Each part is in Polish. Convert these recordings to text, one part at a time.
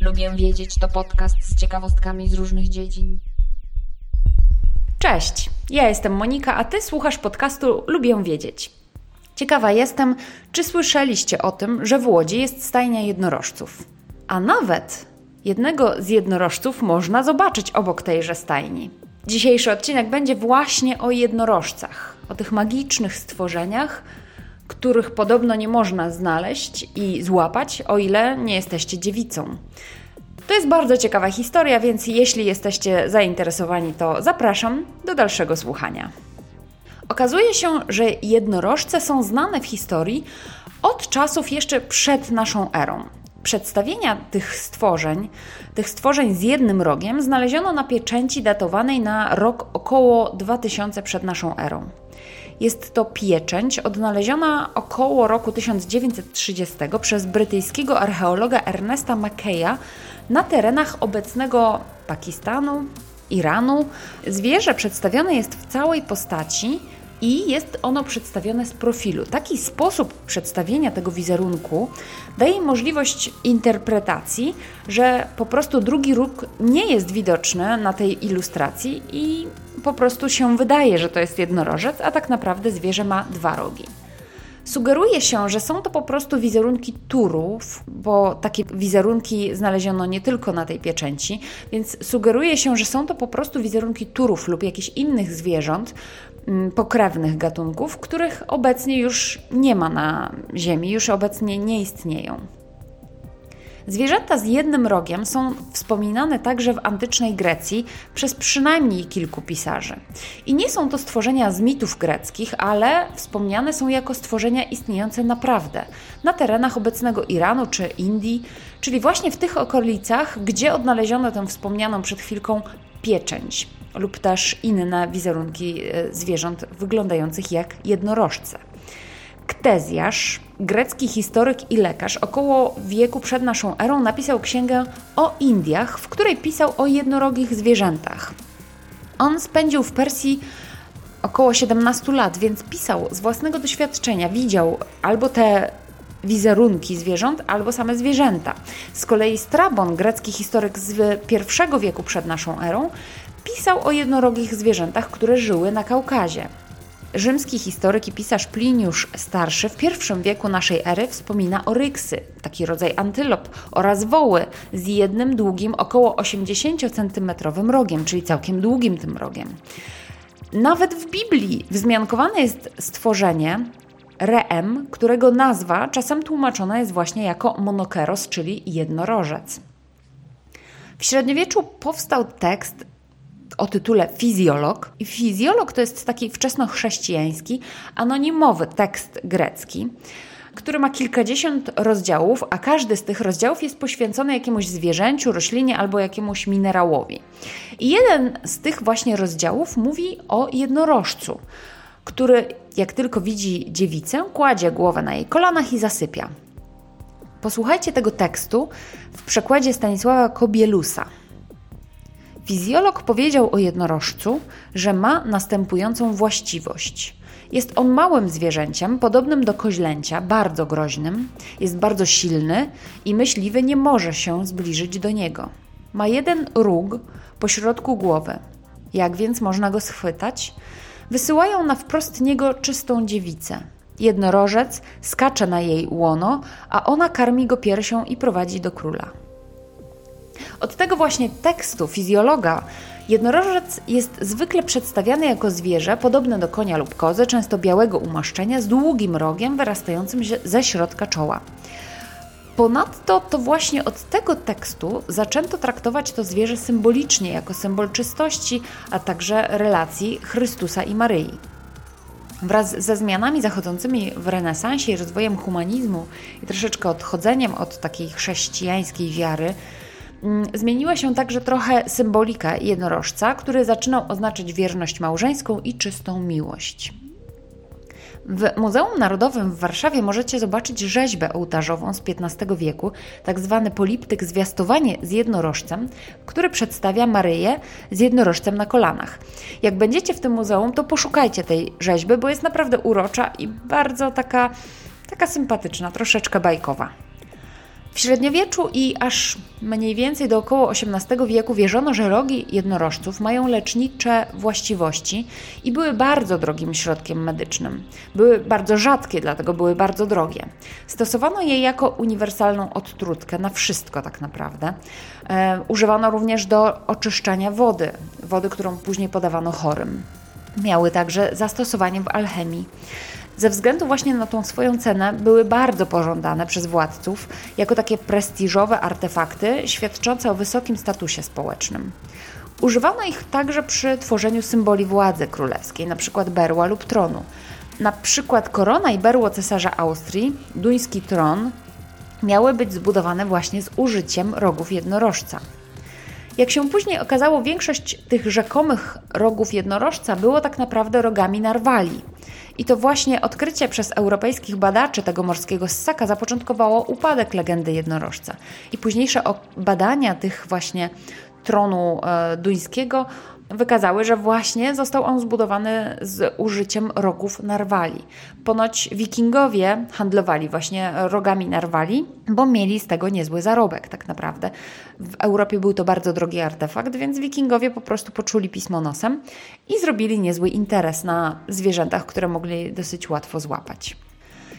Lubię wiedzieć to podcast z ciekawostkami z różnych dziedzin. Cześć, ja jestem Monika, a ty słuchasz podcastu Lubię wiedzieć. Ciekawa jestem, czy słyszeliście o tym, że w Łodzi jest stajnia jednorożców. A nawet jednego z jednorożców można zobaczyć obok tejże stajni. Dzisiejszy odcinek będzie właśnie o jednorożcach, o tych magicznych stworzeniach, których podobno nie można znaleźć i złapać, o ile nie jesteście dziewicą. To jest bardzo ciekawa historia, więc jeśli jesteście zainteresowani, to zapraszam do dalszego słuchania. Okazuje się, że jednorożce są znane w historii od czasów jeszcze przed naszą erą. Przedstawienia tych stworzeń, tych stworzeń z jednym rogiem, znaleziono na pieczęci datowanej na rok około 2000 przed naszą erą. Jest to pieczęć odnaleziona około roku 1930 przez brytyjskiego archeologa Ernesta Mackeya na terenach obecnego Pakistanu, Iranu. Zwierzę przedstawione jest w całej postaci i jest ono przedstawione z profilu. Taki sposób przedstawienia tego wizerunku daje możliwość interpretacji, że po prostu drugi róg nie jest widoczny na tej ilustracji i po prostu się wydaje, że to jest jednorożec, a tak naprawdę zwierzę ma dwa rogi. Sugeruje się, że są to po prostu wizerunki turów, bo takie wizerunki znaleziono nie tylko na tej pieczęci, więc sugeruje się, że są to po prostu wizerunki turów lub jakichś innych zwierząt, mm, pokrewnych gatunków, których obecnie już nie ma na Ziemi, już obecnie nie istnieją. Zwierzęta z jednym rogiem są wspominane także w antycznej Grecji przez przynajmniej kilku pisarzy. I nie są to stworzenia z mitów greckich, ale wspomniane są jako stworzenia istniejące naprawdę na terenach obecnego Iranu czy Indii, czyli właśnie w tych okolicach, gdzie odnaleziono tę wspomnianą przed chwilką pieczęć lub też inne wizerunki e, zwierząt wyglądających jak jednorożce. Ktezjasz, grecki historyk i lekarz, około wieku przed naszą erą napisał księgę o Indiach, w której pisał o jednorogich zwierzętach. On spędził w Persji około 17 lat, więc pisał z własnego doświadczenia, widział albo te wizerunki zwierząt, albo same zwierzęta. Z kolei Strabon, grecki historyk z I wieku przed naszą erą, pisał o jednorogich zwierzętach, które żyły na Kaukazie. Rzymski historyk i pisarz Pliniusz Starszy w I wieku naszej ery wspomina o ryksy, taki rodzaj antylop, oraz woły z jednym długim, około 80-centymetrowym rogiem, czyli całkiem długim tym rogiem. Nawet w Biblii wzmiankowane jest stworzenie Reem, którego nazwa czasem tłumaczona jest właśnie jako monokeros, czyli jednorożec. W średniowieczu powstał tekst o tytule Fizjolog. Fizjolog to jest taki wczesnochrześcijański, anonimowy tekst grecki, który ma kilkadziesiąt rozdziałów, a każdy z tych rozdziałów jest poświęcony jakiemuś zwierzęciu, roślinie albo jakiemuś minerałowi. I jeden z tych właśnie rozdziałów mówi o jednorożcu, który jak tylko widzi dziewicę, kładzie głowę na jej kolanach i zasypia. Posłuchajcie tego tekstu w przekładzie Stanisława Kobielusa. Fizjolog powiedział o jednorożcu, że ma następującą właściwość. Jest on małym zwierzęciem, podobnym do koźlęcia, bardzo groźnym, jest bardzo silny i myśliwy nie może się zbliżyć do niego. Ma jeden róg pośrodku głowy. Jak więc można go schwytać? Wysyłają na wprost niego czystą dziewicę. Jednorożec skacze na jej łono, a ona karmi go piersią i prowadzi do króla. Od tego właśnie tekstu fizjologa jednorożec jest zwykle przedstawiany jako zwierzę podobne do konia lub kozy, często białego umaszczenia, z długim rogiem wyrastającym ze środka czoła. Ponadto to właśnie od tego tekstu zaczęto traktować to zwierzę symbolicznie, jako symbol czystości, a także relacji Chrystusa i Maryi. Wraz ze zmianami zachodzącymi w renesansie i rozwojem humanizmu i troszeczkę odchodzeniem od takiej chrześcijańskiej wiary, zmieniła się także trochę symbolika jednorożca, który zaczynał oznaczać wierność małżeńską i czystą miłość. W Muzeum Narodowym w Warszawie możecie zobaczyć rzeźbę ołtarzową z XV wieku, tak zwany poliptyk Zwiastowanie z jednorożcem, który przedstawia Maryję z jednorożcem na kolanach. Jak będziecie w tym muzeum, to poszukajcie tej rzeźby, bo jest naprawdę urocza i bardzo taka, taka sympatyczna, troszeczkę bajkowa. W średniowieczu i aż mniej więcej do około XVIII wieku wierzono, że rogi jednorożców mają lecznicze właściwości i były bardzo drogim środkiem medycznym. Były bardzo rzadkie, dlatego były bardzo drogie. Stosowano je jako uniwersalną odtrutkę na wszystko tak naprawdę. E, używano również do oczyszczania wody, wody, którą później podawano chorym. Miały także zastosowanie w alchemii ze względu właśnie na tą swoją cenę były bardzo pożądane przez władców jako takie prestiżowe artefakty świadczące o wysokim statusie społecznym. Używano ich także przy tworzeniu symboli władzy królewskiej, np. berła lub tronu. Na przykład korona i berło cesarza Austrii, duński tron, miały być zbudowane właśnie z użyciem rogów jednorożca. Jak się później okazało, większość tych rzekomych rogów jednorożca było tak naprawdę rogami narwali. I to właśnie odkrycie przez europejskich badaczy tego morskiego ssaka zapoczątkowało upadek legendy jednorożca. I późniejsze badania tych właśnie tronu e, duńskiego wykazały, że właśnie został on zbudowany z użyciem rogów narwali. Ponoć wikingowie handlowali właśnie rogami narwali, bo mieli z tego niezły zarobek tak naprawdę. W Europie był to bardzo drogi artefakt, więc wikingowie po prostu poczuli pismo nosem i zrobili niezły interes na zwierzętach, które mogli dosyć łatwo złapać.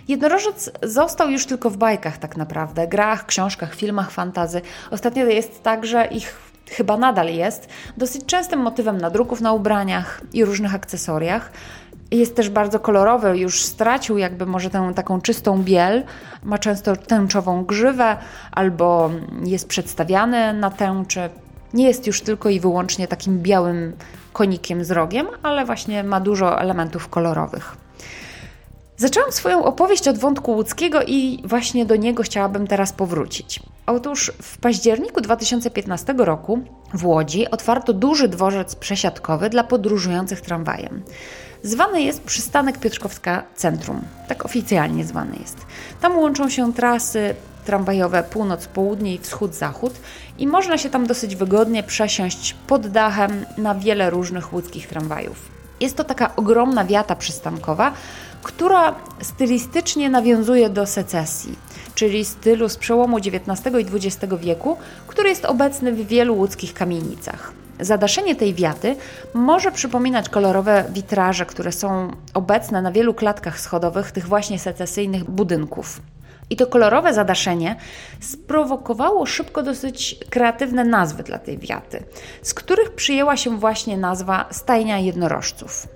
Jednorożec został już tylko w bajkach tak naprawdę, grach, książkach, filmach fantazy. Ostatnio jest tak, że ich chyba nadal jest, dosyć częstym motywem nadruków na ubraniach i różnych akcesoriach. Jest też bardzo kolorowy, już stracił jakby może tę taką czystą biel, ma często tęczową grzywę albo jest przedstawiany na tęczy. Nie jest już tylko i wyłącznie takim białym konikiem z rogiem, ale właśnie ma dużo elementów kolorowych. Zaczęłam swoją opowieść od wątku łódzkiego i właśnie do niego chciałabym teraz powrócić. Otóż w październiku 2015 roku w Łodzi otwarto duży dworzec przesiadkowy dla podróżujących tramwajem. Zwany jest przystanek Piotrkowska Centrum. Tak oficjalnie zwany jest. Tam łączą się trasy tramwajowe północ-południe i wschód-zachód i można się tam dosyć wygodnie przesiąść pod dachem na wiele różnych łódzkich tramwajów. Jest to taka ogromna wiata przystankowa, która stylistycznie nawiązuje do secesji, czyli stylu z przełomu XIX i XX wieku, który jest obecny w wielu łódzkich kamienicach. Zadaszenie tej wiaty może przypominać kolorowe witraże, które są obecne na wielu klatkach schodowych tych właśnie secesyjnych budynków. I to kolorowe zadaszenie sprowokowało szybko dosyć kreatywne nazwy dla tej wiaty, z których przyjęła się właśnie nazwa stajnia jednorożców.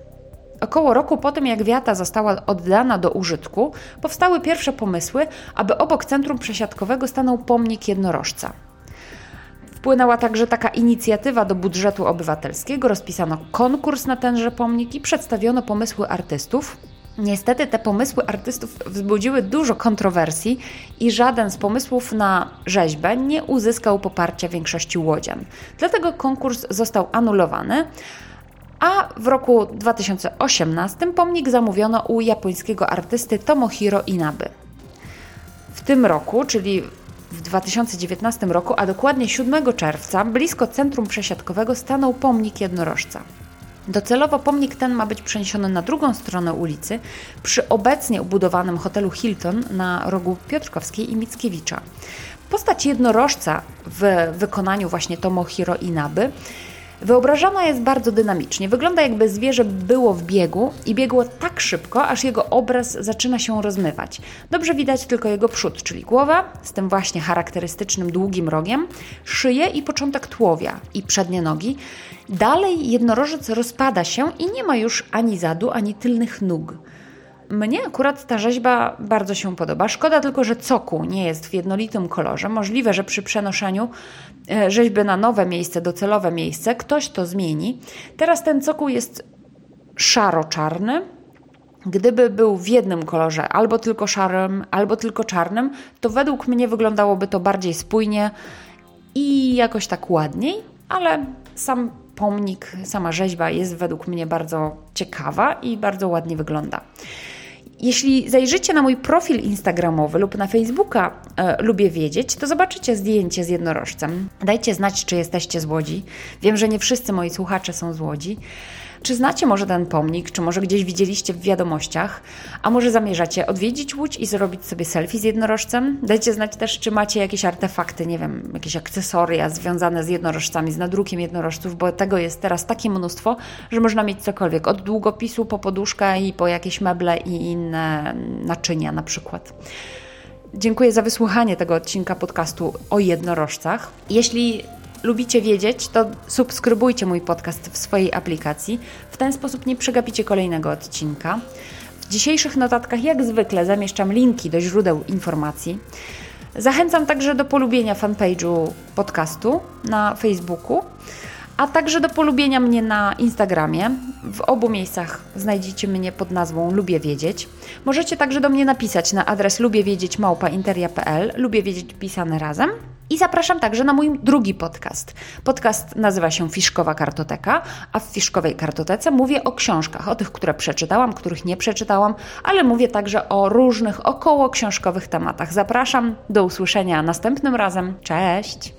Około roku po tym, jak wiata została oddana do użytku, powstały pierwsze pomysły, aby obok centrum przesiadkowego stanął pomnik jednorożca. Wpłynęła także taka inicjatywa do budżetu obywatelskiego, rozpisano konkurs na tenże pomnik i przedstawiono pomysły artystów. Niestety te pomysły artystów wzbudziły dużo kontrowersji i żaden z pomysłów na rzeźbę nie uzyskał poparcia większości łodzian. Dlatego konkurs został anulowany, a w roku 2018 pomnik zamówiono u japońskiego artysty Tomohiro Inaby. W tym roku, czyli w 2019 roku, a dokładnie 7 czerwca, blisko centrum przesiadkowego stanął pomnik jednorożca. Docelowo pomnik ten ma być przeniesiony na drugą stronę ulicy, przy obecnie ubudowanym hotelu Hilton na rogu Piotrkowskiej i Mickiewicza. Postać jednorożca w wykonaniu właśnie Tomohiro Inaby Wyobrażona jest bardzo dynamicznie. Wygląda jakby zwierzę było w biegu i biegło tak szybko, aż jego obraz zaczyna się rozmywać. Dobrze widać tylko jego przód, czyli głowa z tym właśnie charakterystycznym długim rogiem, szyję i początek tułowia i przednie nogi. Dalej jednorożec rozpada się i nie ma już ani zadu, ani tylnych nóg. Mnie akurat ta rzeźba bardzo się podoba. Szkoda tylko, że cokół nie jest w jednolitym kolorze. Możliwe, że przy przenoszeniu e, rzeźby na nowe miejsce, docelowe miejsce, ktoś to zmieni. Teraz ten cokół jest szaro-czarny. Gdyby był w jednym kolorze, albo tylko szarym, albo tylko czarnym, to według mnie wyglądałoby to bardziej spójnie i jakoś tak ładniej, ale sam pomnik, sama rzeźba jest według mnie bardzo ciekawa i bardzo ładnie wygląda. Jeśli zajrzycie na mój profil Instagramowy lub na Facebooka e, Lubię Wiedzieć, to zobaczycie zdjęcie z jednorożcem. Dajcie znać, czy jesteście z Łodzi. Wiem, że nie wszyscy moi słuchacze są z Łodzi. Czy znacie może ten pomnik, czy może gdzieś widzieliście w wiadomościach, a może zamierzacie odwiedzić Łódź i zrobić sobie selfie z jednorożcem? Dajcie znać też, czy macie jakieś artefakty, nie wiem, jakieś akcesoria związane z jednorożcami, z nadrukiem jednorożców, bo tego jest teraz takie mnóstwo, że można mieć cokolwiek, od długopisu po poduszkę i po jakieś meble i inne naczynia na przykład. Dziękuję za wysłuchanie tego odcinka podcastu o jednorożcach. Jeśli lubicie wiedzieć, to subskrybujcie mój podcast w swojej aplikacji. W ten sposób nie przegapicie kolejnego odcinka. W dzisiejszych notatkach, jak zwykle, zamieszczam linki do źródeł informacji. Zachęcam także do polubienia fanpage'u podcastu na Facebooku, a także do polubienia mnie na Instagramie. W obu miejscach znajdziecie mnie pod nazwą Lubię Wiedzieć. Możecie także do mnie napisać na adres lubiewiedzieć.małpainteria.pl Lubię wiedzieć pisane razem. I zapraszam także na mój drugi podcast. Podcast nazywa się Fiszkowa Kartoteka, a w Fiszkowej Kartotece mówię o książkach, o tych, które przeczytałam, których nie przeczytałam, ale mówię także o różnych około książkowych tematach. Zapraszam do usłyszenia następnym razem. Cześć!